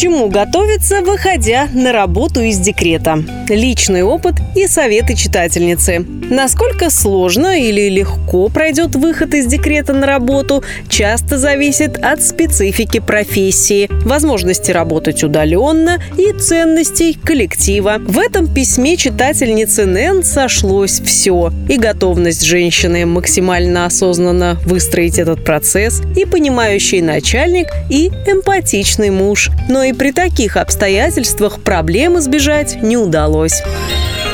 чему готовиться, выходя на работу из декрета. Личный опыт и советы читательницы. Насколько сложно или легко пройдет выход из декрета на работу, часто зависит от специфики профессии, возможности работать удаленно и ценностей коллектива. В этом письме читательницы Нэн сошлось все. И готовность женщины максимально осознанно выстроить этот процесс, и понимающий начальник, и эмпатичный муж. Но и и при таких обстоятельствах проблем избежать не удалось.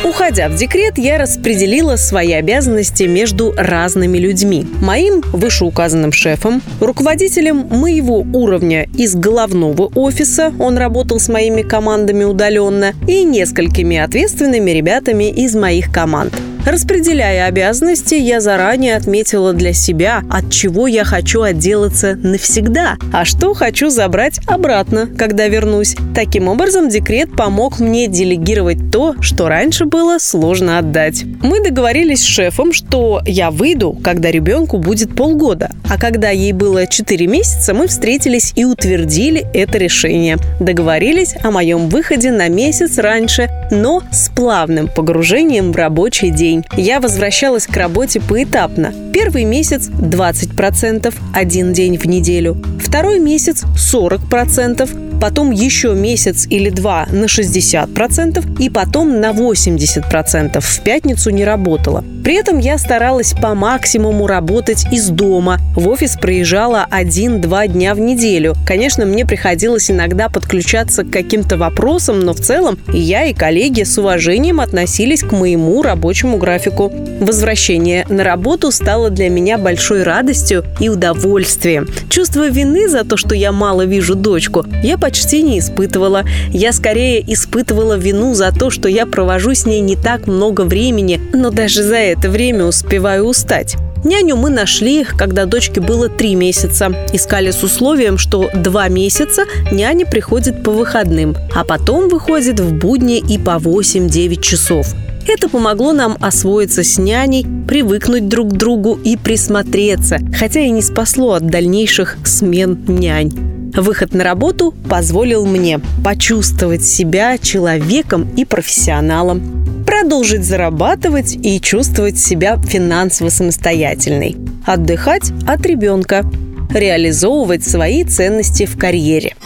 Уходя в декрет, я распределила свои обязанности между разными людьми. Моим вышеуказанным шефом, руководителем моего уровня из головного офиса, он работал с моими командами удаленно, и несколькими ответственными ребятами из моих команд. Распределяя обязанности, я заранее отметила для себя, от чего я хочу отделаться навсегда, а что хочу забрать обратно, когда вернусь. Таким образом, декрет помог мне делегировать то, что раньше было сложно отдать. Мы договорились с шефом, что я выйду, когда ребенку будет полгода, а когда ей было 4 месяца, мы встретились и утвердили это решение. Договорились о моем выходе на месяц раньше, но с плавным погружением в рабочий день. Я возвращалась к работе поэтапно. Первый месяц 20%, один день в неделю. Второй месяц 40%, потом еще месяц или два на 60% и потом на 80%. В пятницу не работала. При этом я старалась по максимуму работать из дома. В офис проезжала один-два дня в неделю. Конечно, мне приходилось иногда подключаться к каким-то вопросам, но в целом и я, и коллеги с уважением относились к моему рабочему графику. Возвращение на работу стало для меня большой радостью и удовольствием. Чувство вины за то, что я мало вижу дочку, я почти не испытывала. Я скорее испытывала вину за то, что я провожу с ней не так много времени, но даже за это время успеваю устать. Няню мы нашли, когда дочке было три месяца. Искали с условием, что два месяца няня приходит по выходным, а потом выходит в будни и по 8-9 часов. Это помогло нам освоиться с няней, привыкнуть друг к другу и присмотреться, хотя и не спасло от дальнейших смен нянь. Выход на работу позволил мне почувствовать себя человеком и профессионалом, продолжить зарабатывать и чувствовать себя финансово самостоятельной, отдыхать от ребенка, реализовывать свои ценности в карьере.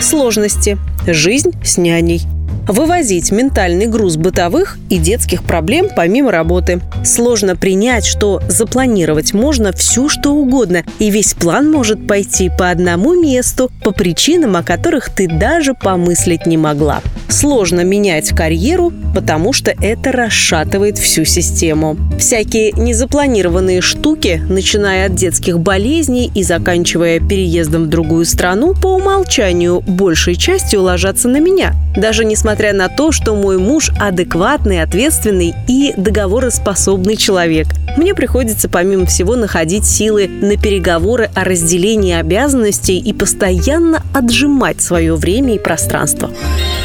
Сложности. Жизнь с няней – вывозить ментальный груз бытовых и детских проблем помимо работы. Сложно принять, что запланировать можно все, что угодно, и весь план может пойти по одному месту, по причинам, о которых ты даже помыслить не могла. Сложно менять карьеру, потому что это расшатывает всю систему. Всякие незапланированные штуки, начиная от детских болезней и заканчивая переездом в другую страну, по умолчанию большей частью ложатся на меня. Даже несмотря на то, что мой муж адекватный, ответственный и договороспособный человек. Мне приходится помимо всего находить силы на переговоры о разделении обязанностей и постоянно отжимать свое время и пространство.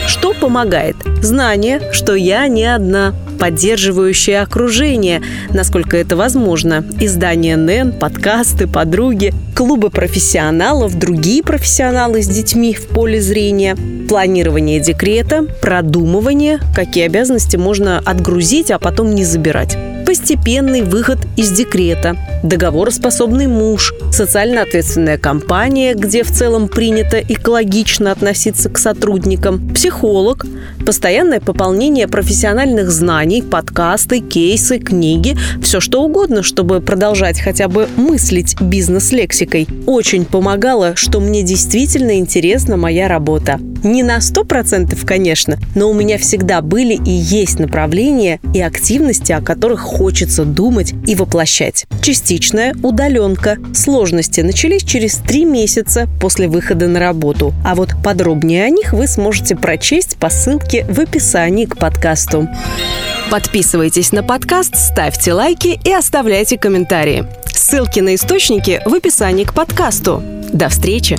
Что помогает? Знание, что я не одна, поддерживающее окружение, насколько это возможно. Издания НЭН, подкасты, подруги, клубы профессионалов, другие профессионалы с детьми в поле зрения, планирование декрета, продумывание, какие обязанности можно отгрузить, а потом не забирать постепенный выход из декрета, договороспособный муж, социально ответственная компания, где в целом принято экологично относиться к сотрудникам, психолог, постоянное пополнение профессиональных знаний, подкасты, кейсы, книги, все что угодно, чтобы продолжать хотя бы мыслить бизнес-лексикой. Очень помогало, что мне действительно интересна моя работа. Не на 100%, конечно, но у меня всегда были и есть направления и активности, о которых хочется думать и воплощать. Частичная удаленка. Сложности начались через три месяца после выхода на работу. А вот подробнее о них вы сможете прочесть по ссылке в описании к подкасту. Подписывайтесь на подкаст, ставьте лайки и оставляйте комментарии. Ссылки на источники в описании к подкасту. До встречи!